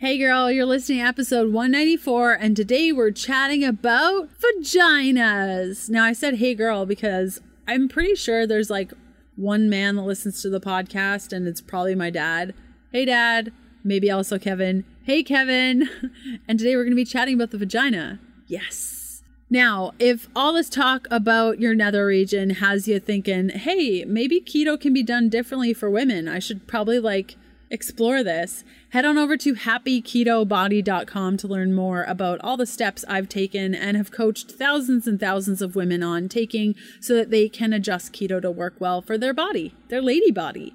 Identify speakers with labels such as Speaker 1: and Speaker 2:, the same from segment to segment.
Speaker 1: Hey girl, you're listening to episode 194, and today we're chatting about vaginas. Now, I said hey girl because I'm pretty sure there's like one man that listens to the podcast, and it's probably my dad. Hey dad, maybe also Kevin. Hey Kevin. And today we're going to be chatting about the vagina. Yes. Now, if all this talk about your nether region has you thinking, hey, maybe keto can be done differently for women, I should probably like explore this, head on over to happyketobody.com to learn more about all the steps I've taken and have coached thousands and thousands of women on taking so that they can adjust keto to work well for their body, their lady body.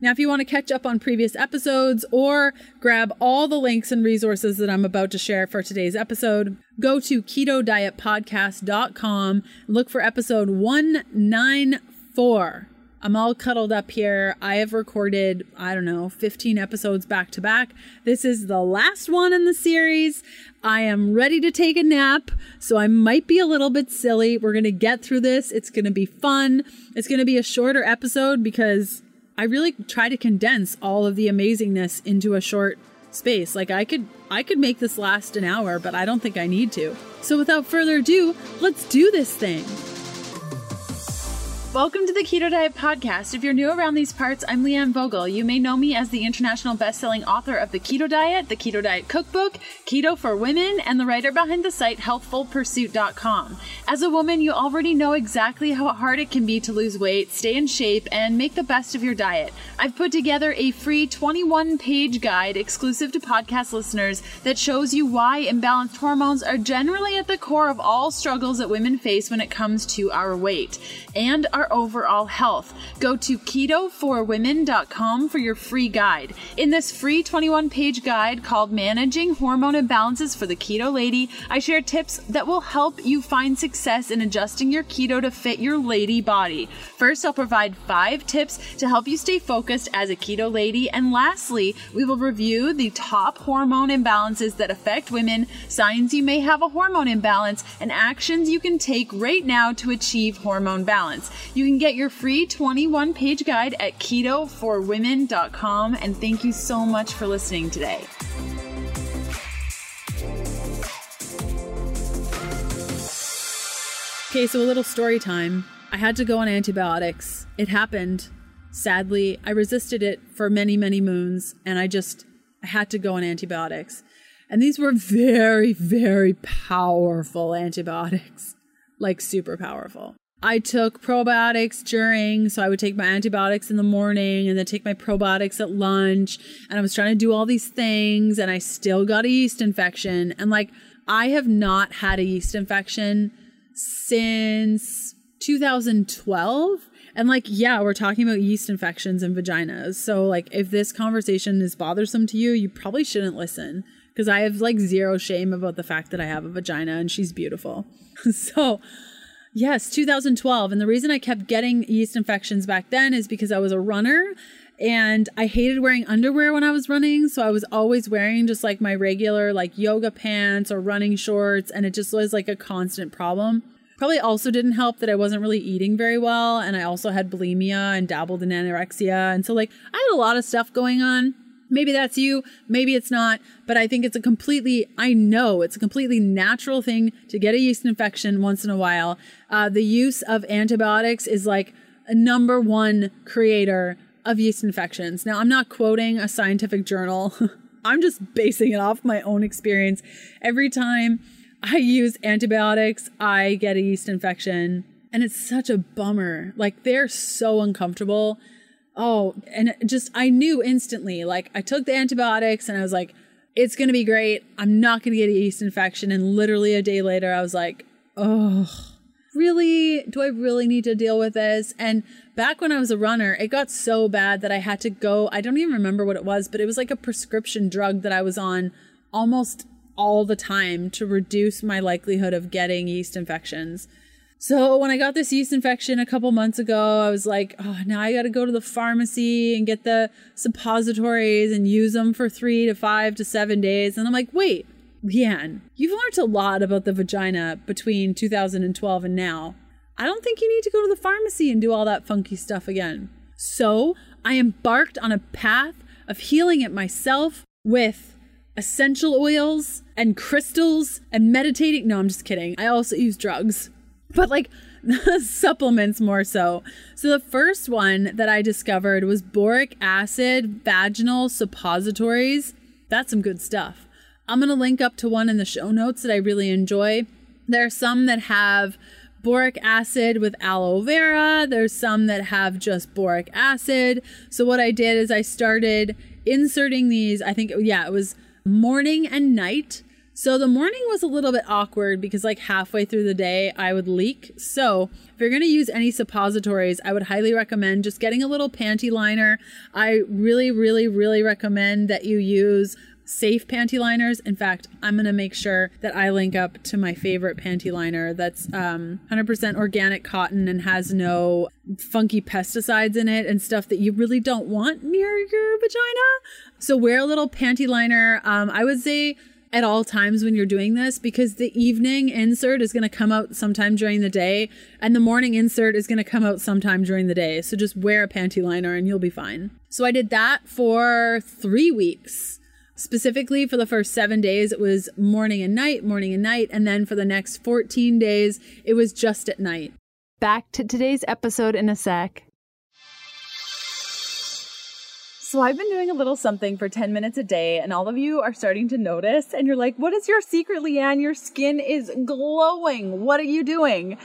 Speaker 1: Now, if you want to catch up on previous episodes or grab all the links and resources that I'm about to share for today's episode, go to ketodietpodcast.com, look for episode 194. I'm all cuddled up here. I have recorded, I don't know, 15 episodes back to back. This is the last one in the series. I am ready to take a nap, so I might be a little bit silly. We're going to get through this. It's going to be fun. It's going to be a shorter episode because I really try to condense all of the amazingness into a short space. Like I could I could make this last an hour, but I don't think I need to. So without further ado, let's do this thing. Welcome to the Keto Diet Podcast. If you're new around these parts, I'm Leanne Vogel. You may know me as the international best-selling author of The Keto Diet, The Keto Diet Cookbook, Keto for Women, and the writer behind the site healthfulpursuit.com. As a woman, you already know exactly how hard it can be to lose weight, stay in shape, and make the best of your diet. I've put together a free 21-page guide exclusive to podcast listeners that shows you why imbalanced hormones are generally at the core of all struggles that women face when it comes to our weight and our overall health. Go to keto4women.com for your free guide. In this free 21 page guide called Managing Hormone Imbalances for the Keto Lady, I share tips that will help you find success in adjusting your keto to fit your lady body. First, I'll provide five tips to help you stay focused as a keto lady. And lastly, we will review the top hormone imbalances that affect women, signs you may have a hormone imbalance, and actions you can take right now to achieve hormone balance. You can get your free 21 page guide at ketoforwomen.com. And thank you so much for listening today. Okay, so a little story time. I had to go on antibiotics. It happened. Sadly, I resisted it for many, many moons, and I just I had to go on antibiotics. And these were very, very powerful antibiotics, like super powerful. I took probiotics during, so I would take my antibiotics in the morning and then take my probiotics at lunch. And I was trying to do all these things, and I still got a yeast infection. And like, I have not had a yeast infection since 2012. And like, yeah, we're talking about yeast infections and vaginas. So, like, if this conversation is bothersome to you, you probably shouldn't listen because I have like zero shame about the fact that I have a vagina and she's beautiful. so, yes, 2012. And the reason I kept getting yeast infections back then is because I was a runner and I hated wearing underwear when I was running. So I was always wearing just like my regular like yoga pants or running shorts. And it just was like a constant problem. Probably also didn't help that I wasn't really eating very well. And I also had bulimia and dabbled in anorexia. And so, like, I had a lot of stuff going on. Maybe that's you, maybe it's not, but I think it's a completely, I know it's a completely natural thing to get a yeast infection once in a while. Uh, the use of antibiotics is like a number one creator of yeast infections. Now, I'm not quoting a scientific journal, I'm just basing it off my own experience. Every time I use antibiotics, I get a yeast infection, and it's such a bummer. Like, they're so uncomfortable. Oh, and just I knew instantly. Like, I took the antibiotics and I was like, it's to be great. I'm not to get a yeast infection. And literally a day later, I was like, oh, really? Do I really need to deal with this? And back when I was a runner, it got so bad that I had to go. I don't even remember what it was, but it was like a prescription drug that I was on almost all the time to reduce my likelihood of getting yeast infections. So when I got this yeast infection a couple months ago, I was like, oh, now I got to go to the pharmacy and get the suppositories and use them for three to five to seven days. And I'm like, wait, Leanne, you've learned a lot about the vagina between 2012 and now. I don't think you need to go to the pharmacy and do all that funky stuff again. So I embarked on a path of healing it myself with essential oils and crystals and meditating. No, I'm just kidding. I also use drugs, but like supplements more so. So the first one that I discovered was boric acid vaginal suppositories. That's some good stuff. I'm going to link up to one in the show notes that I really enjoy. There are some that have boric acid with aloe vera. There's some that have just boric acid. So what I did is I started inserting these. I think, yeah, it was morning and night. So the morning was a little bit awkward because, like, halfway through the day, I would leak. So, if you're going to use any suppositories, I would highly recommend just getting a little panty liner. I really, really, really recommend that you use safe panty liners. In fact, I'm going to make sure that I link up to my favorite panty liner that's um, 100% organic cotton and has no funky pesticides in it and stuff that you really don't want near your vagina. So wear a little panty liner. Um, I would say at all times when you're doing this because the evening insert is going to come out sometime during the day and the morning insert is going to come out sometime during the day. So just wear a panty liner and you'll be fine. So I did that for three weeks. Specifically, for the first seven days, it was morning and night, morning and night. And then for the next 14 days, it was just at night.
Speaker 2: Back to today's episode in a sec.
Speaker 1: So I've been doing a little something for 10 minutes a day, and all of you are starting to notice, and you're like, What is your secret, Leanne? Your skin is glowing. What are you doing?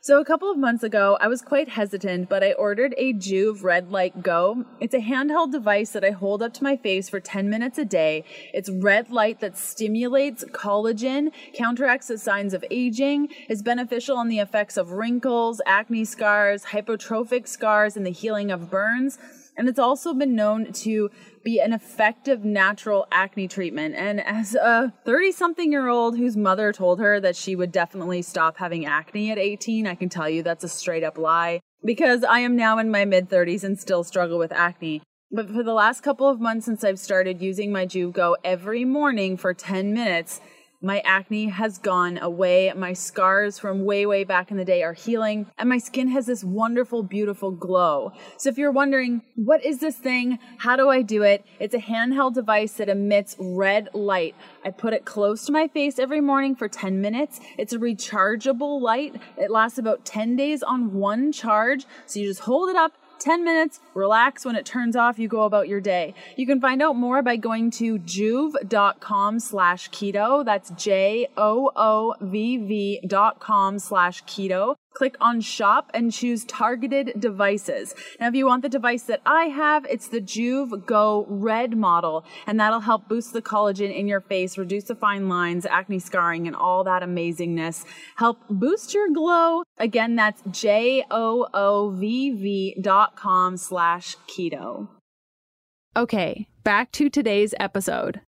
Speaker 1: So a couple of months ago, I was quite hesitant, but I ordered a Joovv Red Light Go. It's a handheld device that I hold up to my face for 10 minutes a day. It's red light that stimulates collagen, counteracts the signs of aging, is beneficial on the effects of wrinkles, acne scars, hypertrophic scars, and the healing of burns. And it's also been known to be an effective natural acne treatment. And as a 30 something year old whose mother told her that she would definitely stop having acne at 18, I can tell you that's a straight up lie because I am now in my mid 30s and still struggle with acne. But for the last couple of months since I've started using my Joovv Go every morning for 10 minutes, my acne has gone away. My scars from way, way back in the day are healing, and my skin has this wonderful, beautiful glow. So, if you're wondering, what is this thing? How do I do it? It's a handheld device that emits red light. I put it close to my face every morning for 10 minutes. It's a rechargeable light. It lasts about 10 days on one charge. So, you just hold it up 10 minutes, relax. When it turns off, you go about your day. You can find out more by going to joovv.com slash keto. That's J O O V V dot com slash keto click on shop and choose targeted devices. Now, if you want the device that I have, it's the Joovv Go Red model, and that'll help boost the collagen in your face, reduce the fine lines, acne scarring, and all that amazingness. Help boost your glow. Again, that's J-O-O-V-V dot com slash keto.
Speaker 2: Okay, back to today's episode.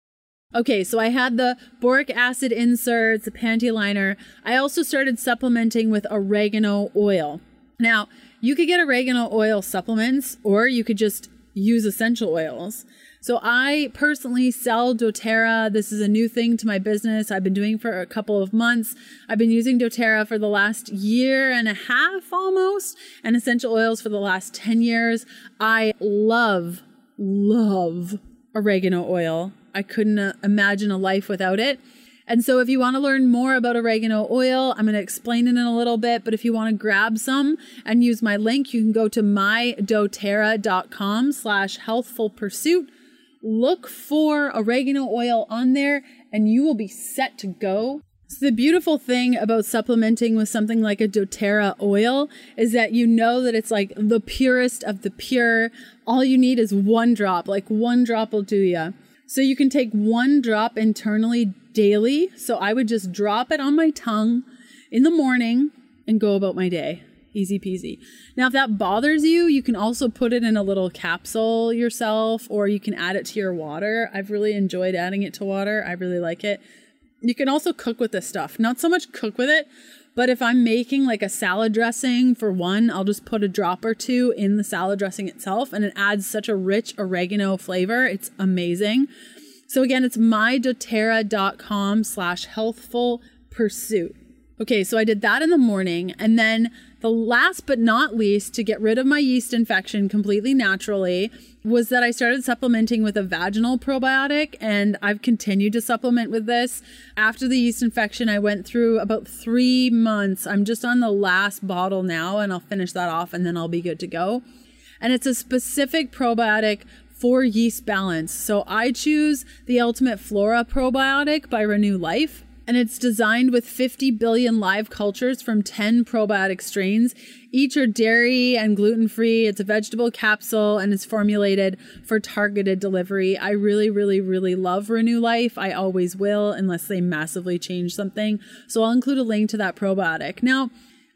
Speaker 1: Okay, so I had the boric acid inserts, the panty liner. I also started supplementing with oregano oil. Now, you could get oregano oil supplements or you could just use essential oils. So I personally sell doTERRA. This is a new thing to my business. I've been doing for a couple of months. I've been using doTERRA for the last year and a half almost and essential oils for the last 10 years. I love love oregano oil. I couldn't uh, imagine a life without it. And so if you want to learn more about oregano oil, I'm going to explain it in a little bit, but if you want to grab some and use my link, you can go to mydoterra.com slash healthful pursuit. Look for oregano oil on there and you will be set to go. So the beautiful thing about supplementing with something like a doTERRA oil is that you know that it's like the purest of the pure. All you need is one drop, like one drop will do you. So you can take one drop internally daily. So I would just drop it on my tongue in the morning and go about my day. Easy peasy. Now, if that bothers you, you can also put it in a little capsule yourself or you can add it to your water. I've really enjoyed adding it to water. I really like it. You can also cook with this stuff. Not so much cook with it, but if I'm making like a salad dressing for one, I'll just put a drop or two in the salad dressing itself and it adds such a rich oregano flavor. It's amazing. So again, it's mydoterra.com slash healthful pursuit. Okay, so I did that in the morning. And then the last but not least, to get rid of my yeast infection completely naturally, was that I started supplementing with a vaginal probiotic. And I've continued to supplement with this. After the yeast infection, I went through about three months. I'm just on the last bottle now, and I'll finish that off and then I'll be good to go. And it's a specific probiotic for yeast balance. So I choose the Ultimate Flora probiotic by Renew Life and it's designed with 50 billion live cultures from 10 probiotic strains. Each are dairy and gluten free. It's a vegetable capsule and is formulated for targeted delivery. I really, really, really love Renew Life. I always will, unless they massively change something. So I'll include a link to that probiotic. Now,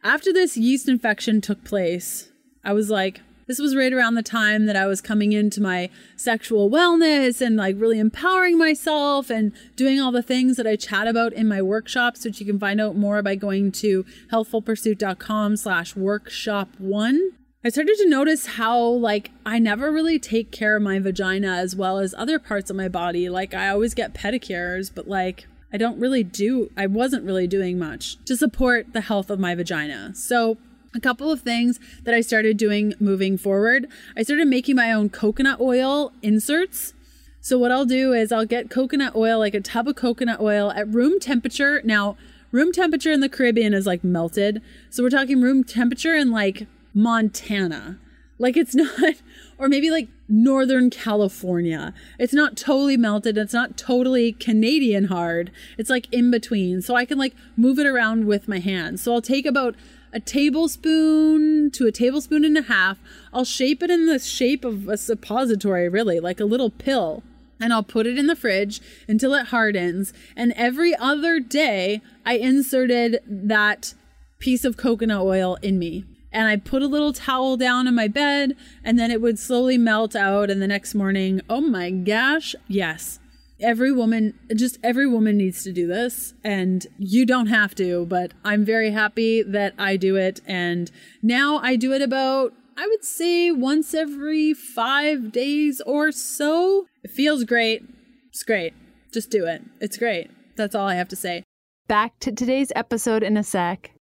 Speaker 1: after this yeast infection took place, I was like, this was right around the time that I was coming into my sexual wellness and like really empowering myself and doing all the things that I chat about in my workshops, which you can find out more by going to healthfulpursuit.com slash workshop one. I started to notice how like I never really take care of my vagina as well as other parts of my body. Like I always get pedicures, but like I don't really do I wasn't really doing much to support the health of my vagina. So a couple of things that I started doing moving forward. I started making my own coconut oil inserts. So, what I'll do is I'll get coconut oil, like a tub of coconut oil at room temperature. Now, room temperature in the Caribbean is like melted. So, we're talking room temperature in like Montana. Like, it's not, or maybe like Northern California. It's not totally melted. It's not totally Canadian hard. It's like in between. So, I can like move it around with my hands. So, I'll take about a tablespoon to a tablespoon and a half. I'll shape it in the shape of a suppository, really, like a little pill. And I'll put it in the fridge until it hardens. And every other day, I inserted that piece of coconut oil in me. And I put a little towel down in my bed, and then it would slowly melt out. And the next morning, oh my gosh, yes, every woman just every woman needs to do this and you don't have to but i'm very happy that i do it and now i do it about i would say once every five days or so. It feels great. It's great. Just do it. It's great. That's all i have to say.
Speaker 2: Back to today's episode in a sec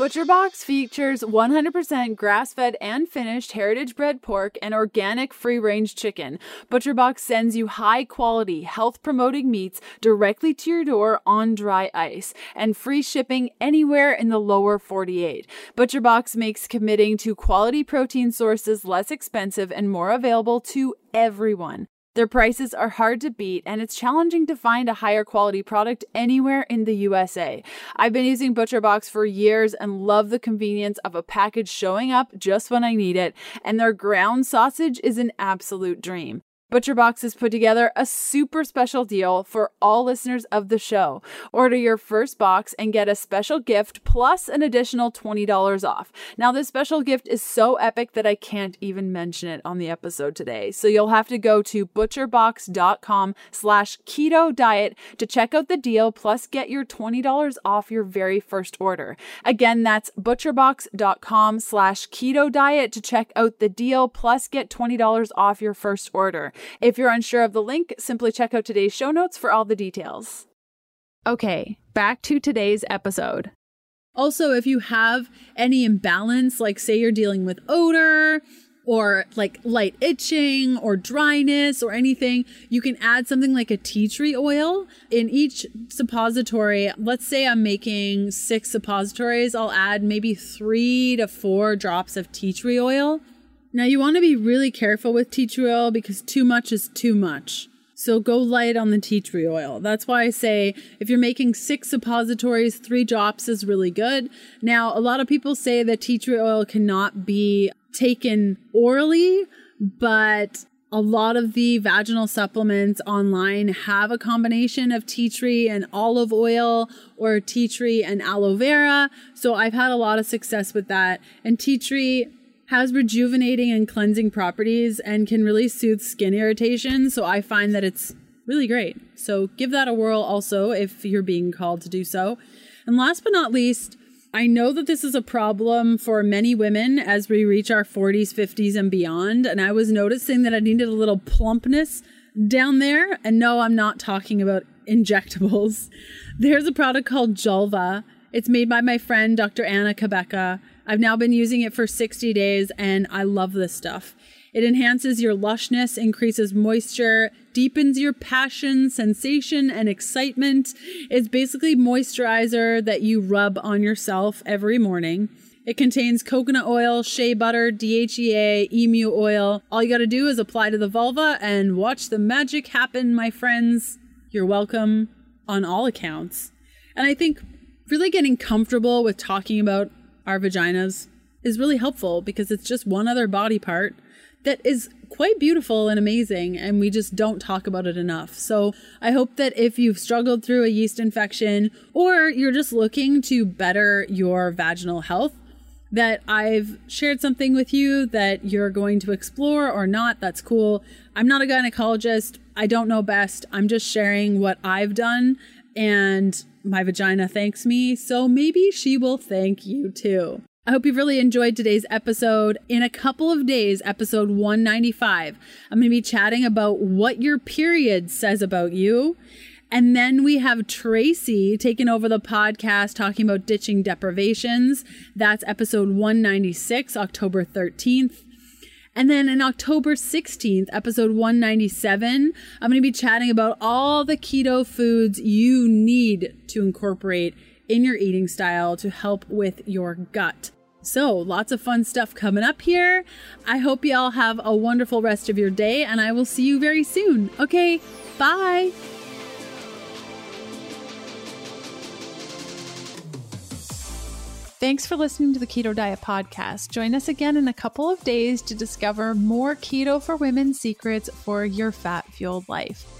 Speaker 2: ButcherBox features 100% grass fed and finished heritage bred pork and organic free range chicken. ButcherBox sends you high quality, health promoting meats directly to your door on dry ice and free shipping anywhere in the lower 48. ButcherBox makes committing to quality protein sources less expensive and more available to everyone. Their prices are hard to beat, and it's challenging to find a higher quality product anywhere in the USA. I've been using ButcherBox for years and love the convenience of a package showing up just when I need it, and their ground sausage is an absolute dream. ButcherBox has put together a super special deal for all listeners of the show. Order your first box and get a special gift plus an additional $20 off. Now, this special gift is so epic that I can't even mention it on the episode today. So you'll have to go to butcherbox.com slash keto diet to check out the deal plus get your $20 off your very first order. Again, that's butcherbox.com slash keto diet to check out the deal plus get $20 off your first order. If you're unsure of the link, simply check out today's show notes for all the details. Okay, back to today's episode.
Speaker 1: Also, if you have any imbalance, like say you're dealing with odor or like light itching or dryness or anything, you can add something like a tea tree oil in each suppository. Let's say I'm making six suppositories, I'll add maybe three to four drops of tea tree oil now you want to be really careful with tea tree oil because too much is too much. So go light on the tea tree oil. That's why I say if you're making six suppositories, three drops is really good. Now, a lot of people say that tea tree oil cannot be taken orally, but a lot of the vaginal supplements online have a combination of tea tree and olive oil or tea tree and aloe vera. So I've had a lot of success with that. And tea tree has rejuvenating and cleansing properties and can really soothe skin irritation. So I find that it's really great. So give that a whirl also if you're being called to do so. And last but not least, I know that this is a problem for many women as we reach our 40s, 50s, and beyond. And I was noticing that I needed a little plumpness down there. And no, I'm not talking about injectables. There's a product called Julva. It's made by my friend Dr. Anna Cabeca. I've now been using it for 60 days and I love this stuff. It enhances your lushness, increases moisture, deepens your passion, sensation, and excitement. It's basically moisturizer that you rub on yourself every morning. It contains coconut oil, shea butter, DHEA, emu oil. All you got to do is apply to the vulva and watch the magic happen, my friends. You're welcome on all accounts. And I think really getting comfortable with talking about our vaginas is really helpful because it's just one other body part that is quite beautiful and amazing, and we just don't talk about it enough. So I hope that if you've struggled through a yeast infection or you're just looking to better your vaginal health, that I've shared something with you that you're going to explore or not. That's cool. I'm not a gynecologist. I don't know best. I'm just sharing what I've done, and my vagina thanks me. So maybe she will thank you too. I hope you've really enjoyed today's episode. In a couple of days, episode 195, I'm going to be chatting about what your period says about you. And then we have Tracy taking over the podcast talking about ditching deprivations. That's episode 196, October 13th. And then in October 16th, episode 197, I'm going to be chatting about all the keto foods you need to incorporate in your eating style to help with your gut. So, lots of fun stuff coming up here. I hope you all have a wonderful rest of your day, and I will see you very soon. Okay, bye.
Speaker 2: Thanks for listening to the Keto Diet Podcast. Join us again in a couple of days to discover more keto for women secrets for your fat fueled life.